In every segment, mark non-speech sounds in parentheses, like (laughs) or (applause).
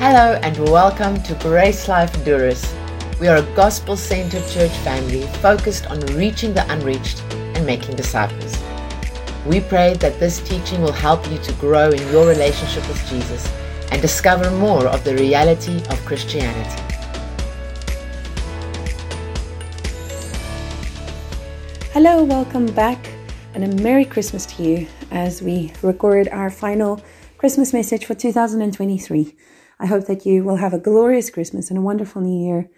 Hello and welcome to Grace Life Durrës. We are a gospel centered church family focused on reaching the unreached and making disciples. We pray that this teaching will help you to grow in your relationship with Jesus and discover more of the reality of Christianity. Hello, welcome back, and a Merry Christmas to you as we record our final Christmas message for 2023. I hope that you will have a glorious Christmas and a wonderful New Year.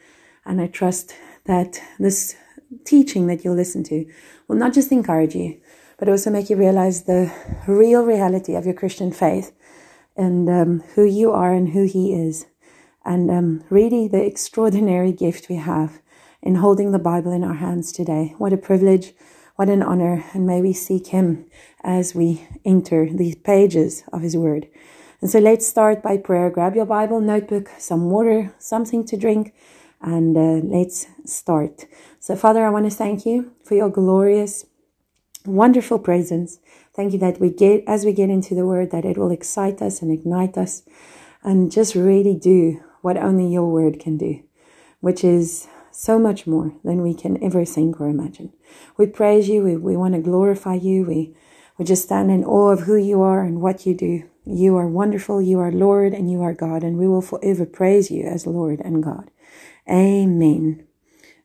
And I trust that this teaching that you'll listen to will not just encourage you, but also make you realize the real reality of your Christian faith and um, who you are and who He is. And um, really the extraordinary gift we have in holding the Bible in our hands today. What a privilege, what an honor. And may we seek Him as we enter these pages of His Word. And so let's start by prayer. Grab your Bible, notebook, some water, something to drink, and uh, let's start. So, Father, I want to thank you for your glorious, wonderful presence. Thank you that we get, as we get into the word, that it will excite us and ignite us and just really do what only your word can do, which is so much more than we can ever think or imagine. We praise you. We, we want to glorify you. We, we just stand in awe of who you are and what you do. You are wonderful, you are Lord, and you are God, and we will forever praise you as Lord and God. Amen.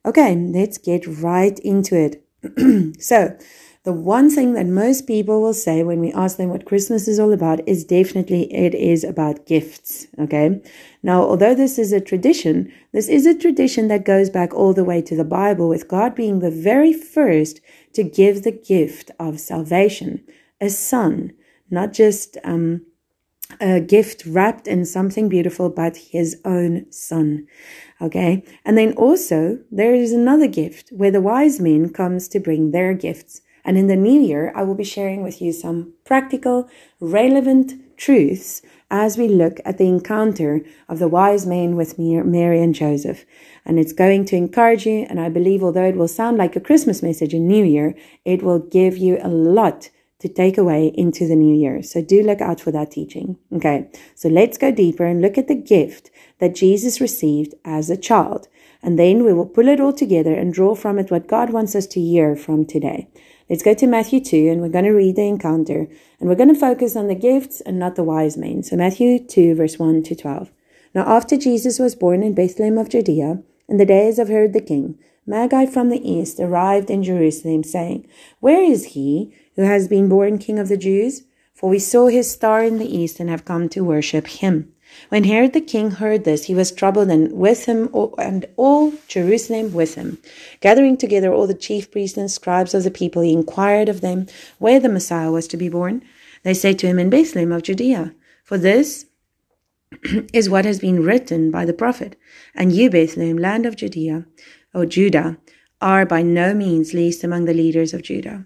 Okay, let's get right into it. (clears throat) so, the one thing that most people will say when we ask them what Christmas is all about is definitely it is about gifts. Okay. Now, although this is a tradition, this is a tradition that goes back all the way to the Bible, with God being the very first to give the gift of salvation, a son not just um, a gift wrapped in something beautiful, but his own son. Okay. And then also there is another gift where the wise men comes to bring their gifts. And in the new year, I will be sharing with you some practical, relevant truths as we look at the encounter of the wise men with Mary and Joseph. And it's going to encourage you. And I believe, although it will sound like a Christmas message in New Year, it will give you a lot to take away into the new year. So do look out for that teaching. Okay. So let's go deeper and look at the gift that Jesus received as a child. And then we will pull it all together and draw from it what God wants us to hear from today. Let's go to Matthew 2 and we're going to read the encounter and we're going to focus on the gifts and not the wise men. So Matthew 2 verse 1 to 12. Now after Jesus was born in Bethlehem of Judea, in the days of Herod the king, Magi from the east arrived in Jerusalem saying, Where is he who has been born King of the Jews? For we saw his star in the east and have come to worship him. When Herod the king heard this, he was troubled, and with him and all Jerusalem with him. Gathering together all the chief priests and scribes of the people, he inquired of them where the Messiah was to be born. They said to him, In Bethlehem of Judea. For this (clears throat) is what has been written by the prophet. And you, Bethlehem, land of Judea, or Judah, are by no means least among the leaders of Judah.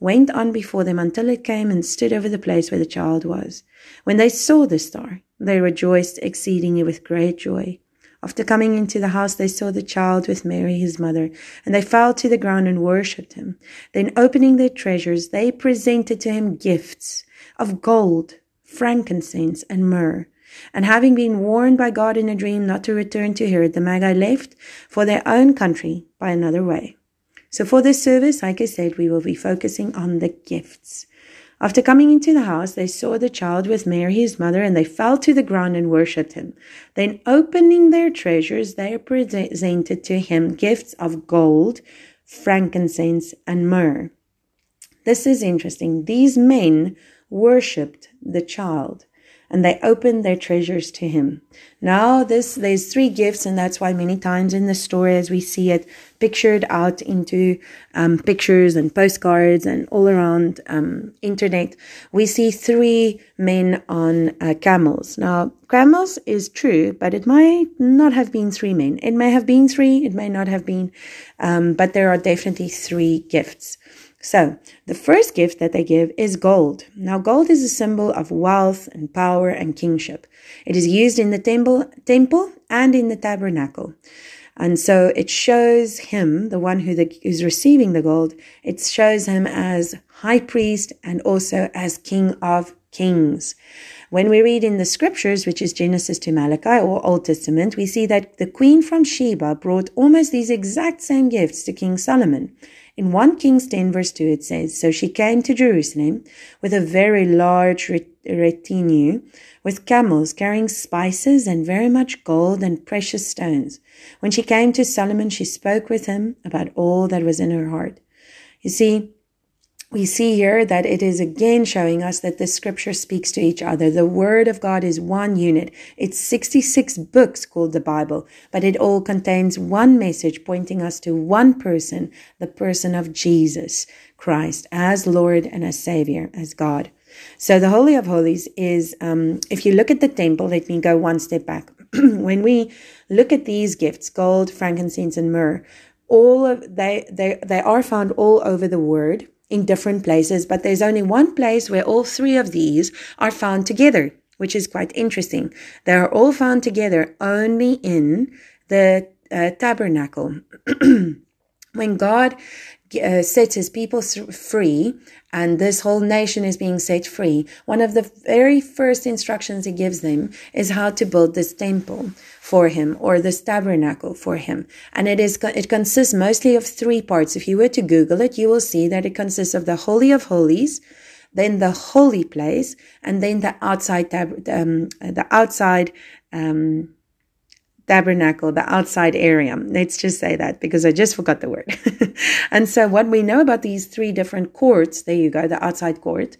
went on before them until it came and stood over the place where the child was. When they saw the star, they rejoiced exceedingly with great joy. After coming into the house, they saw the child with Mary, his mother, and they fell to the ground and worshipped him. Then, opening their treasures, they presented to him gifts of gold, frankincense, and myrrh. And having been warned by God in a dream not to return to Herod, the Magi left for their own country by another way. So for this service, like I said, we will be focusing on the gifts. After coming into the house, they saw the child with Mary, his mother, and they fell to the ground and worshipped him. Then, opening their treasures, they presented to him gifts of gold, frankincense, and myrrh. This is interesting. These men worshipped the child and they opened their treasures to him. Now this, there's three gifts and that's why many times in the story as we see it pictured out into um, pictures and postcards and all around um, internet, we see three men on uh, camels. Now camels is true, but it might not have been three men. It may have been three, it may not have been, um, but there are definitely three gifts. So, the first gift that they give is gold. Now, gold is a symbol of wealth and power and kingship. It is used in the temple, temple and in the tabernacle. And so it shows him, the one who the, who's receiving the gold, it shows him as high priest and also as king of kings. When we read in the scriptures, which is Genesis to Malachi or Old Testament, we see that the queen from Sheba brought almost these exact same gifts to King Solomon. In 1 Kings 10 verse 2 it says, So she came to Jerusalem with a very large retinue, with camels carrying spices and very much gold and precious stones. When she came to Solomon, she spoke with him about all that was in her heart. You see, we see here that it is again showing us that the scripture speaks to each other. The word of God is one unit. It's 66 books called the Bible, but it all contains one message pointing us to one person, the person of Jesus Christ as Lord and as Savior, as God. So the Holy of Holies is, um, if you look at the temple, let me go one step back. (clears throat) when we look at these gifts, gold, frankincense, and myrrh, all of they, they, they are found all over the word in different places, but there's only one place where all three of these are found together, which is quite interesting. They are all found together only in the uh, tabernacle. (clears throat) when God uh, sets his people free and this whole nation is being set free, one of the very first instructions he gives them is how to build this temple for him or this tabernacle for him. And it is, it consists mostly of three parts. If you were to Google it, you will see that it consists of the Holy of Holies, then the holy place, and then the outside, tab- um, the outside, um, tabernacle, the outside area. Let's just say that because I just forgot the word. (laughs) and so what we know about these three different courts, there you go, the outside court,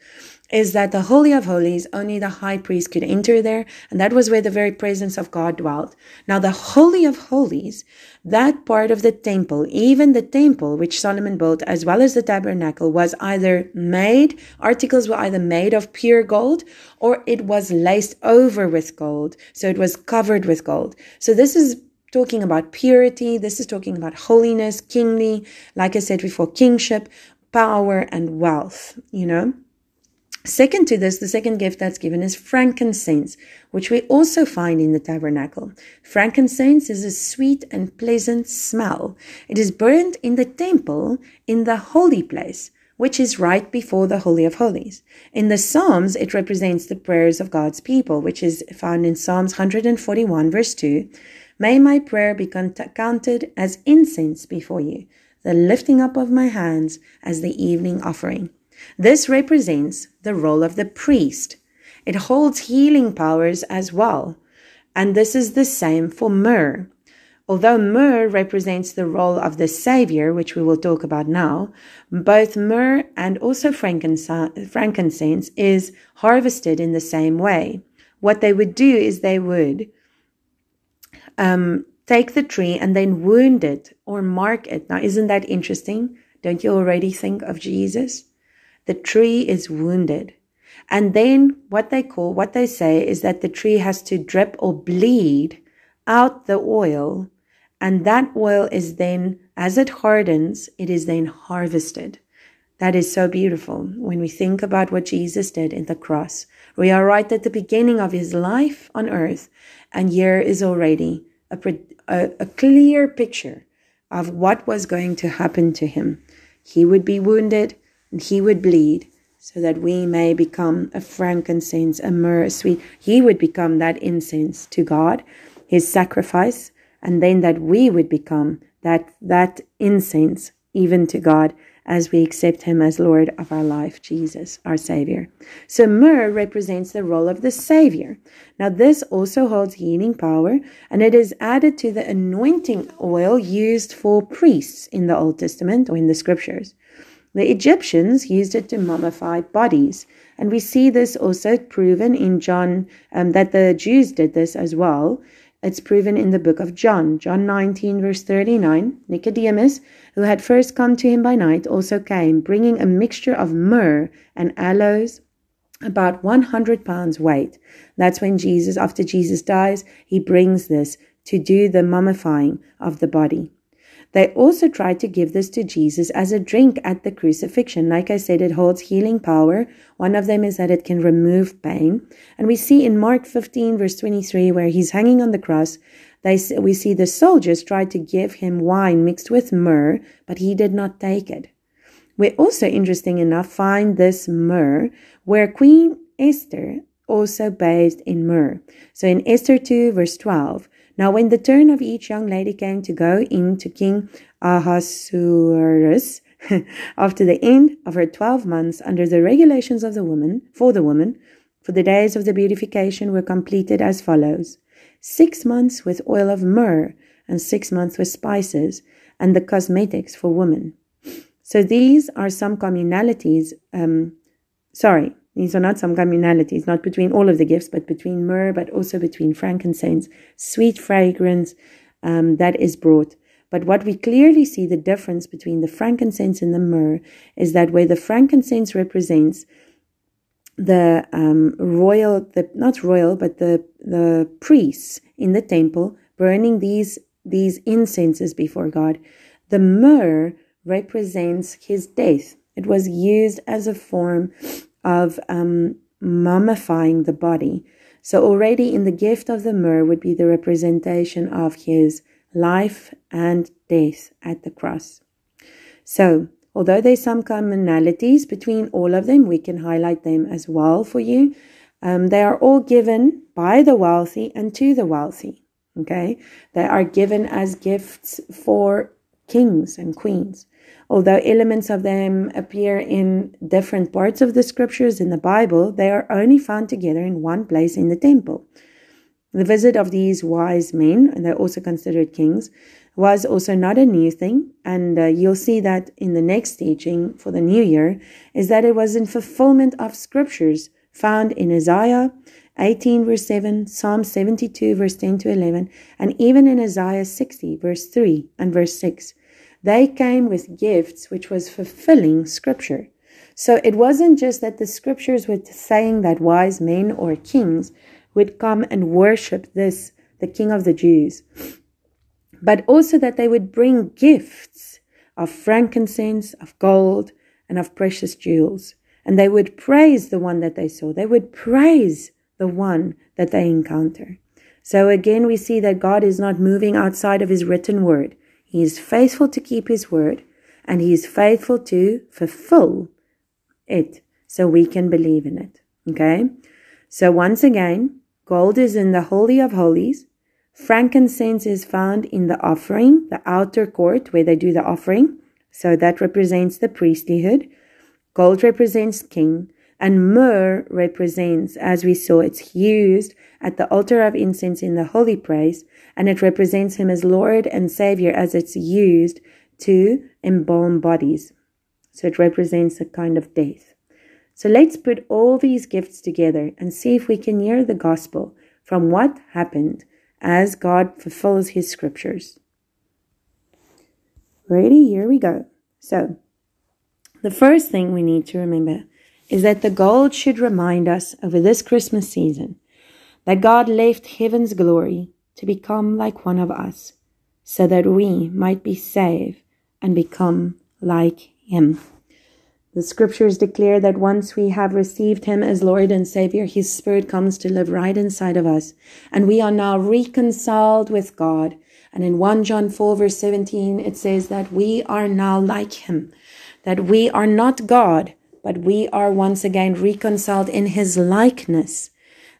is that the Holy of Holies, only the high priest could enter there, and that was where the very presence of God dwelt. Now, the Holy of Holies, that part of the temple, even the temple which Solomon built, as well as the tabernacle, was either made, articles were either made of pure gold, or it was laced over with gold. So it was covered with gold. So this is talking about purity. This is talking about holiness, kingly, like I said before, kingship, power, and wealth, you know? Second to this, the second gift that's given is frankincense, which we also find in the tabernacle. Frankincense is a sweet and pleasant smell. It is burned in the temple in the holy place, which is right before the Holy of Holies. In the Psalms, it represents the prayers of God's people, which is found in Psalms 141 verse 2. May my prayer be counted as incense before you, the lifting up of my hands as the evening offering. This represents the role of the priest. It holds healing powers as well. And this is the same for myrrh. Although myrrh represents the role of the Savior, which we will talk about now, both myrrh and also frankincense is harvested in the same way. What they would do is they would um, take the tree and then wound it or mark it. Now, isn't that interesting? Don't you already think of Jesus? The tree is wounded. And then what they call, what they say is that the tree has to drip or bleed out the oil. And that oil is then, as it hardens, it is then harvested. That is so beautiful when we think about what Jesus did in the cross. We are right at the beginning of his life on earth, and here is already a, a, a clear picture of what was going to happen to him. He would be wounded, and he would bleed so that we may become a frankincense, a myrrh, a sweet. He would become that incense to God, his sacrifice, and then that we would become that, that incense even to God as we accept him as Lord of our life, Jesus, our Savior. So myrrh represents the role of the Savior. Now this also holds healing power and it is added to the anointing oil used for priests in the Old Testament or in the scriptures. The Egyptians used it to mummify bodies. And we see this also proven in John, um, that the Jews did this as well. It's proven in the book of John, John 19, verse 39. Nicodemus, who had first come to him by night, also came, bringing a mixture of myrrh and aloes, about 100 pounds weight. That's when Jesus, after Jesus dies, he brings this to do the mummifying of the body. They also tried to give this to Jesus as a drink at the crucifixion. Like I said, it holds healing power. One of them is that it can remove pain. And we see in Mark 15, verse 23, where he's hanging on the cross, they, we see the soldiers tried to give him wine mixed with myrrh, but he did not take it. We also, interesting enough, find this myrrh where Queen Esther also bathed in myrrh. So in Esther 2, verse 12, now, when the turn of each young lady came to go in to King Ahasuerus, (laughs) after the end of her twelve months under the regulations of the woman, for the woman, for the days of the beautification were completed as follows six months with oil of myrrh, and six months with spices, and the cosmetics for women. So these are some communalities, um, sorry, these are not some communalities, not between all of the gifts, but between myrrh, but also between frankincense, sweet fragrance um, that is brought. But what we clearly see the difference between the frankincense and the myrrh is that where the frankincense represents the um, royal, the not royal, but the the priests in the temple burning these these incenses before God, the myrrh represents his death. It was used as a form of um, mummifying the body. So already in the gift of the myrrh would be the representation of his life and death at the cross. So, although there's some commonalities between all of them, we can highlight them as well for you. Um, they are all given by the wealthy and to the wealthy. Okay, they are given as gifts for kings and queens. Although elements of them appear in different parts of the scriptures in the Bible, they are only found together in one place in the temple. The visit of these wise men, and they're also considered kings, was also not a new thing. And uh, you'll see that in the next teaching for the new year, is that it was in fulfillment of scriptures found in Isaiah 18 verse 7, Psalm 72 verse 10 to 11, and even in Isaiah 60 verse 3 and verse 6. They came with gifts which was fulfilling scripture. So it wasn't just that the scriptures were saying that wise men or kings would come and worship this, the king of the Jews, but also that they would bring gifts of frankincense, of gold, and of precious jewels. And they would praise the one that they saw. They would praise the one that they encounter. So again, we see that God is not moving outside of his written word. He is faithful to keep his word and he is faithful to fulfill it so we can believe in it. Okay? So once again, gold is in the Holy of Holies. Frankincense is found in the offering, the outer court where they do the offering. So that represents the priesthood. Gold represents king. And myrrh represents, as we saw, it's used at the altar of incense in the holy place, and it represents him as Lord and Savior as it's used to embalm bodies. So it represents a kind of death. So let's put all these gifts together and see if we can hear the gospel from what happened as God fulfills his scriptures. Ready? Here we go. So, the first thing we need to remember is that the gold should remind us over this Christmas season that God left heaven's glory to become like one of us so that we might be saved and become like him. The scriptures declare that once we have received him as Lord and Savior, his spirit comes to live right inside of us. And we are now reconciled with God. And in 1 John 4 verse 17, it says that we are now like him, that we are not God, but we are once again reconciled in his likeness.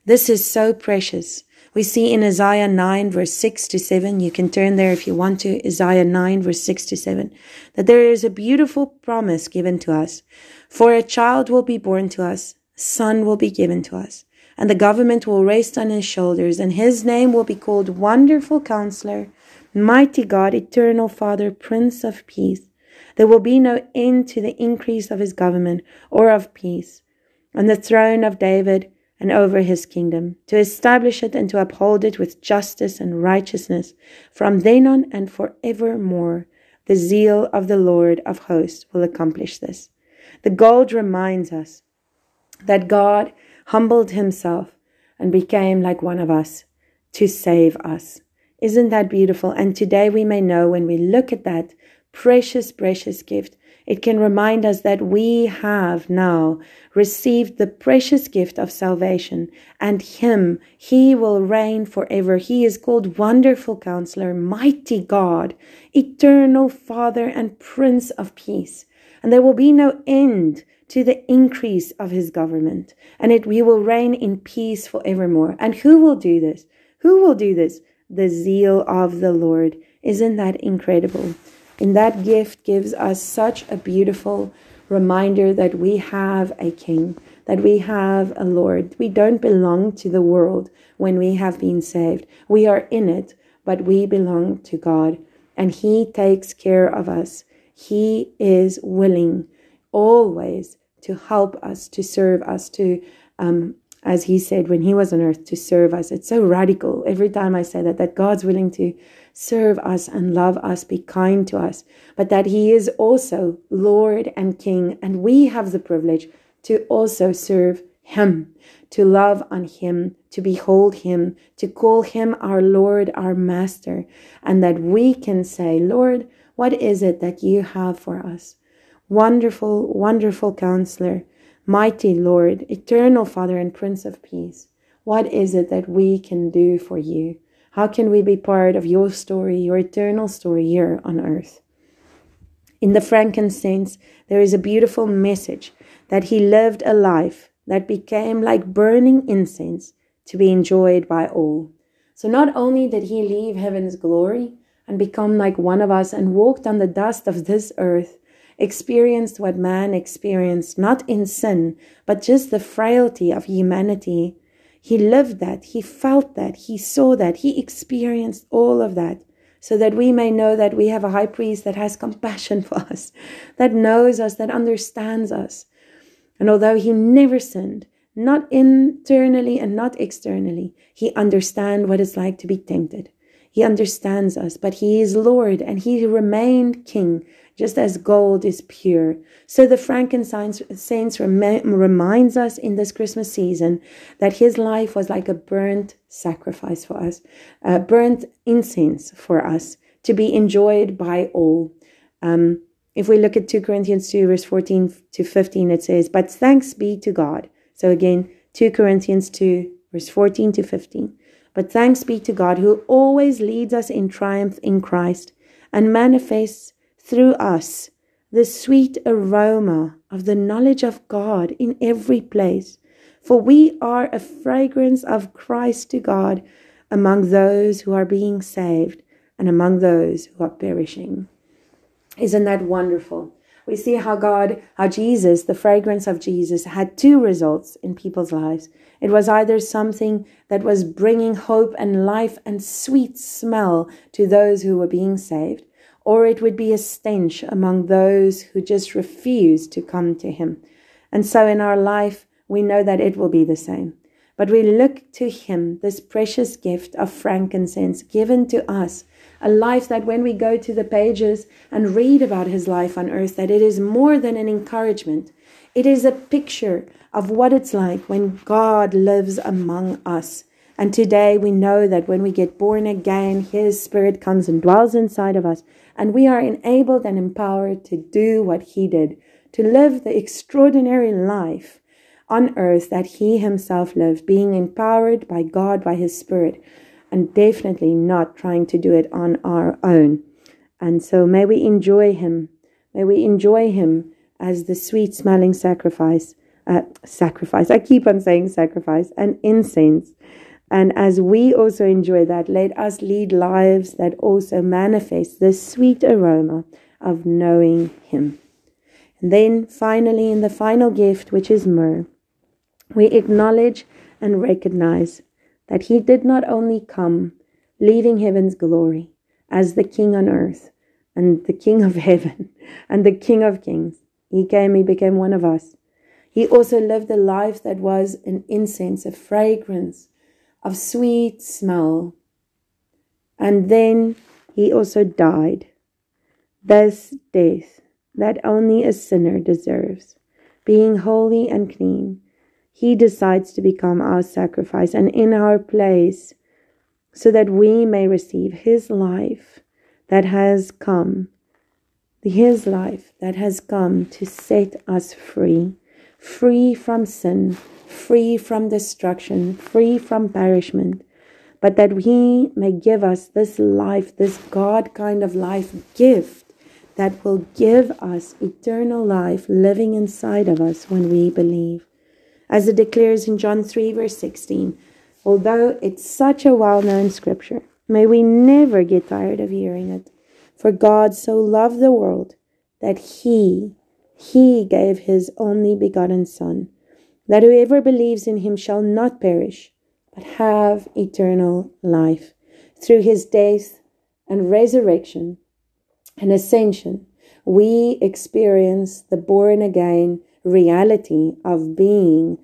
This is so precious. We see in Isaiah 9 verse 6 to 7, you can turn there if you want to, Isaiah 9 verse 6 to 7, that there is a beautiful promise given to us. For a child will be born to us, son will be given to us, and the government will rest on his shoulders, and his name will be called Wonderful Counselor, Mighty God, Eternal Father, Prince of Peace. There will be no end to the increase of his government or of peace. On the throne of David and over his kingdom, to establish it and to uphold it with justice and righteousness from then on and forevermore. The zeal of the Lord of hosts will accomplish this. The gold reminds us that God humbled himself and became like one of us to save us. Isn't that beautiful? And today we may know when we look at that precious, precious gift, it can remind us that we have now received the precious gift of salvation and Him, He will reign forever. He is called Wonderful Counselor, Mighty God, Eternal Father, and Prince of Peace. And there will be no end to the increase of His government, and it we will reign in peace forevermore. And who will do this? Who will do this? The zeal of the Lord. Isn't that incredible? And that gift gives us such a beautiful reminder that we have a king, that we have a Lord. We don't belong to the world when we have been saved. We are in it, but we belong to God, and He takes care of us. He is willing always to help us, to serve us, to um, as he said when he was on earth to serve us. It's so radical every time I say that, that God's willing to serve us and love us, be kind to us, but that he is also Lord and King. And we have the privilege to also serve him, to love on him, to behold him, to call him our Lord, our Master, and that we can say, Lord, what is it that you have for us? Wonderful, wonderful counselor Mighty Lord, eternal Father and Prince of Peace, what is it that we can do for you? How can we be part of your story, your eternal story here on earth? In the frankincense, there is a beautiful message that he lived a life that became like burning incense to be enjoyed by all. So not only did he leave heaven's glory and become like one of us and walked on the dust of this earth, experienced what man experienced, not in sin, but just the frailty of humanity. He lived that, he felt that, he saw that, he experienced all of that, so that we may know that we have a high priest that has compassion (laughs) for us, that knows us, that understands us. And although he never sinned, not internally and not externally, he understands what it's like to be tempted. He understands us, but he is Lord and he remained king just as gold is pure. So the frankincense saints rem- reminds us in this Christmas season that his life was like a burnt sacrifice for us, a burnt incense for us to be enjoyed by all. Um, if we look at 2 Corinthians 2, verse 14 to 15, it says, But thanks be to God. So again, 2 Corinthians 2, verse 14 to 15. But thanks be to God who always leads us in triumph in Christ and manifests through us the sweet aroma of the knowledge of God in every place. For we are a fragrance of Christ to God among those who are being saved and among those who are perishing. Isn't that wonderful? We see how God, how Jesus, the fragrance of Jesus, had two results in people's lives. It was either something that was bringing hope and life and sweet smell to those who were being saved, or it would be a stench among those who just refuse to come to Him. And so in our life, we know that it will be the same. But we look to Him, this precious gift of frankincense given to us, a life that when we go to the pages and read about His life on earth, that it is more than an encouragement. It is a picture of what it's like when God lives among us and today we know that when we get born again, His Spirit comes and dwells inside of us, and we are enabled and empowered to do what He did, to live the extraordinary life on earth that He Himself lived, being empowered by God, by His Spirit, and definitely not trying to do it on our own. And so may we enjoy Him. May we enjoy Him as the sweet smelling sacrifice. Uh, sacrifice. I keep on saying sacrifice and incense and as we also enjoy that, let us lead lives that also manifest the sweet aroma of knowing Him. And then finally, in the final gift, which is myrrh, we acknowledge and recognize that He did not only come leaving heaven's glory as the King on earth and the King of (laughs) heaven and the King of kings. He came, He became one of us. He also lived a life that was an incense, a fragrance of sweet smell. And then he also died. This death that only a sinner deserves. Being holy and clean, he decides to become our sacrifice, and in our place, so that we may receive his life that has come, his life that has come to set us free, free from sin, free from destruction, free from perishment, but that he may give us this life, this God kind of life gift that will give us eternal life living inside of us when we believe. As it declares in John 3, verse 16, although it's such a well known scripture, may we never get tired of hearing it. For God so loved the world that he, he gave his only begotten Son, that whoever believes in him shall not perish, but have eternal life. Through his death and resurrection and ascension, we experience the born again reality of being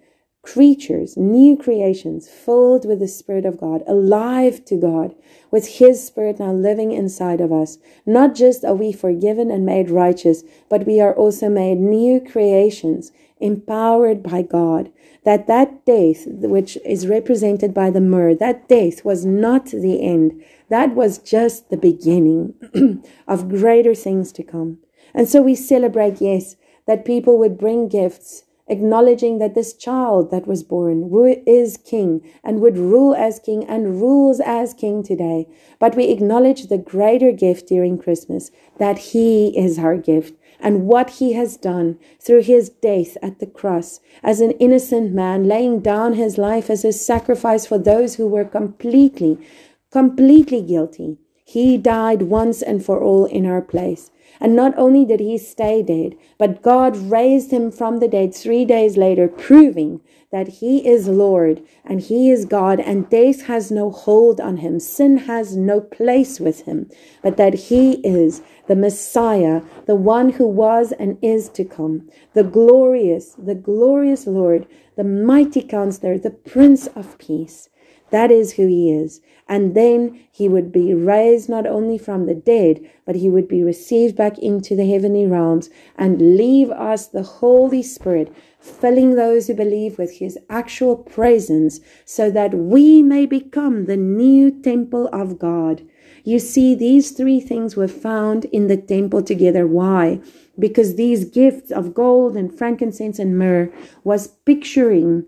creatures, new creations, filled with the Spirit of God, alive to God, with His Spirit now living inside of us. Not just are we forgiven and made righteous, but we are also made new creations, empowered by God. That that death, which is represented by the myrrh, that death was not the end. That was just the beginning (clears throat) of greater things to come. And so we celebrate, yes, that people would bring gifts acknowledging that this child that was born is king and would rule as king and rules as king today. But we acknowledge the greater gift during Christmas, that he is our gift and what he has done through his death at the cross as an innocent man, laying down his life as a sacrifice for those who were completely, completely guilty. He died once and for all in our place. And not only did he stay dead, but God raised him from the dead three days later, proving that he is Lord and he is God, and death has no hold on him, sin has no place with him, but that he is the Messiah, the one who was and is to come, the glorious, the glorious Lord, the mighty counselor, the Prince of Peace. That is who he is. And then he would be raised not only from the dead, but he would be received back into the heavenly realms and leave us the Holy Spirit, filling those who believe with his actual presence, so that we may become the new temple of God. You see, these three things were found in the temple together. Why? Because these gifts of gold and frankincense and myrrh was picturing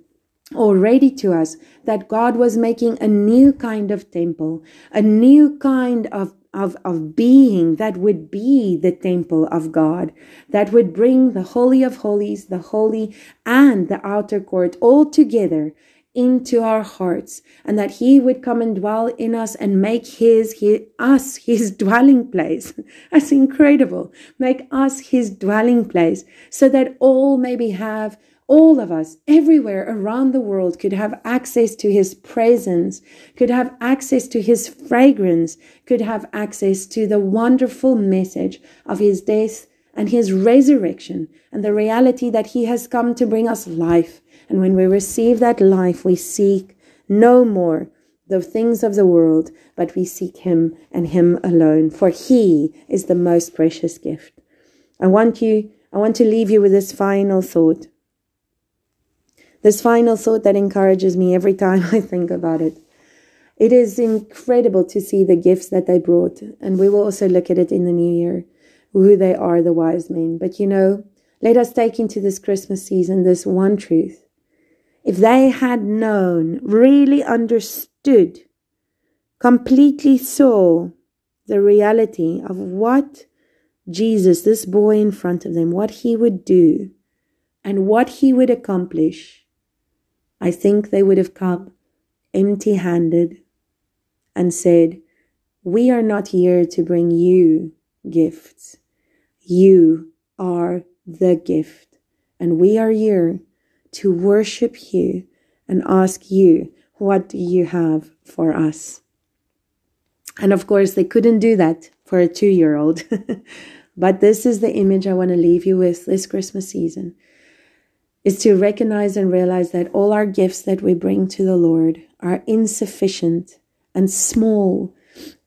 already to us that God was making a new kind of temple, a new kind of of, of being that would be the temple of God, that would bring the Holy of Holies, the Holy and the outer court all together into our hearts, and that He would come and dwell in us and make His, his us His (laughs) dwelling place. That's incredible. Make us His dwelling place, so that all maybe have all of us everywhere around the world could have access to his presence, could have access to his fragrance, could have access to the wonderful message of his death and his resurrection and the reality that he has come to bring us life. And when we receive that life, we seek no more the things of the world, but we seek him and him alone, for he is the most precious gift. I want you, I want to leave you with this final thought. This final thought that encourages me every time (laughs) I think about it. It is incredible to see the gifts that they brought, and we will also look at it in the new year, who they are, the wise men. But you know, let us take into this Christmas season this one truth. If they had known, really understood, completely saw the reality of what Jesus, this boy in front of them, what he would do and what he would accomplish, I think they would have come empty handed and said, We are not here to bring you gifts. You are the gift. And we are here to worship you and ask you, What do you have for us? And of course, they couldn't do that for a two year old. (laughs) but this is the image I want to leave you with this Christmas season is to recognize and realize that all our gifts that we bring to the Lord are insufficient and small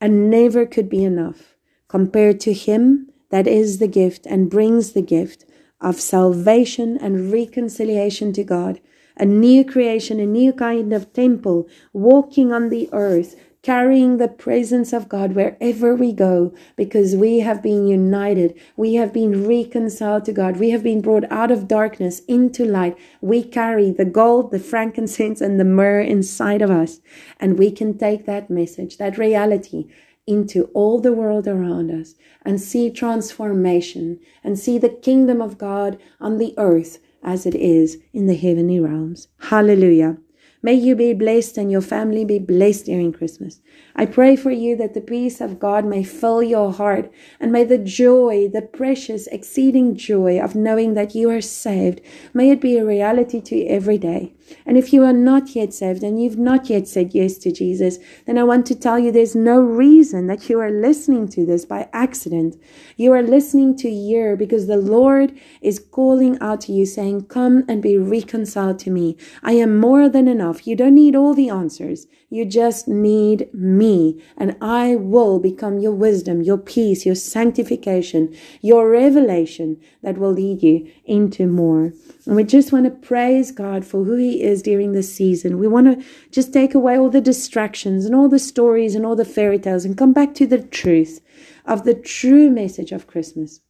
and never could be enough compared to Him that is the gift and brings the gift of salvation and reconciliation to God, a new creation, a new kind of temple, walking on the earth, carrying the presence of God wherever we go because we have been united. We have been reconciled to God. We have been brought out of darkness into light. We carry the gold, the frankincense, and the myrrh inside of us. And we can take that message, that reality, into all the world around us and see transformation and see the kingdom of God on the earth as it is in the heavenly realms. Hallelujah. May you be blessed and your family be blessed during Christmas. I pray for you that the peace of God may fill your heart and may the joy, the precious, exceeding joy of knowing that you are saved, may it be a reality to you every day. And if you are not yet saved and you've not yet said yes to Jesus, then I want to tell you there's no reason that you are listening to this by accident. You are listening to hear because the Lord is calling out to you saying, come and be reconciled to me. I am more than enough. You don't need all the answers. You just need me and I will become your wisdom, your peace, your sanctification, your revelation that will lead you into more. And we just want to praise God for who he is during this season. We want to just take away all the distractions and all the stories and all the fairy tales and come back to the truth of the true message of Christmas.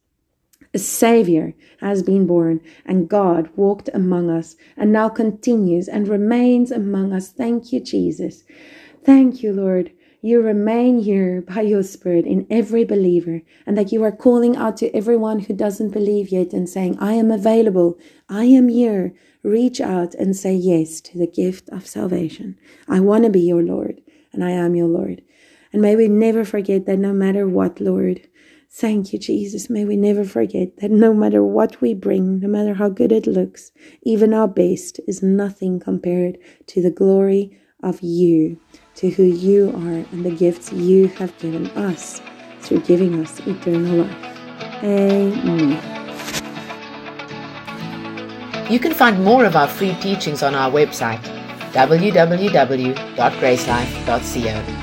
A Savior has been born, and God walked among us and now continues and remains among us. Thank you, Jesus. Thank you, Lord. You remain here by your Spirit in every believer, and that you are calling out to everyone who doesn't believe yet and saying, I am available. I am here reach out and say yes to the gift of salvation. I want to be your Lord, and I am your Lord. And may we never forget that no matter what, Lord, thank you, Jesus. May we never forget that no matter what we bring, no matter how good it looks, even our best is nothing compared to the glory of you, to who you are, and the gifts you have given us through giving us eternal life. Amen. You can find more of our free teachings on our website, www.gracelife.co.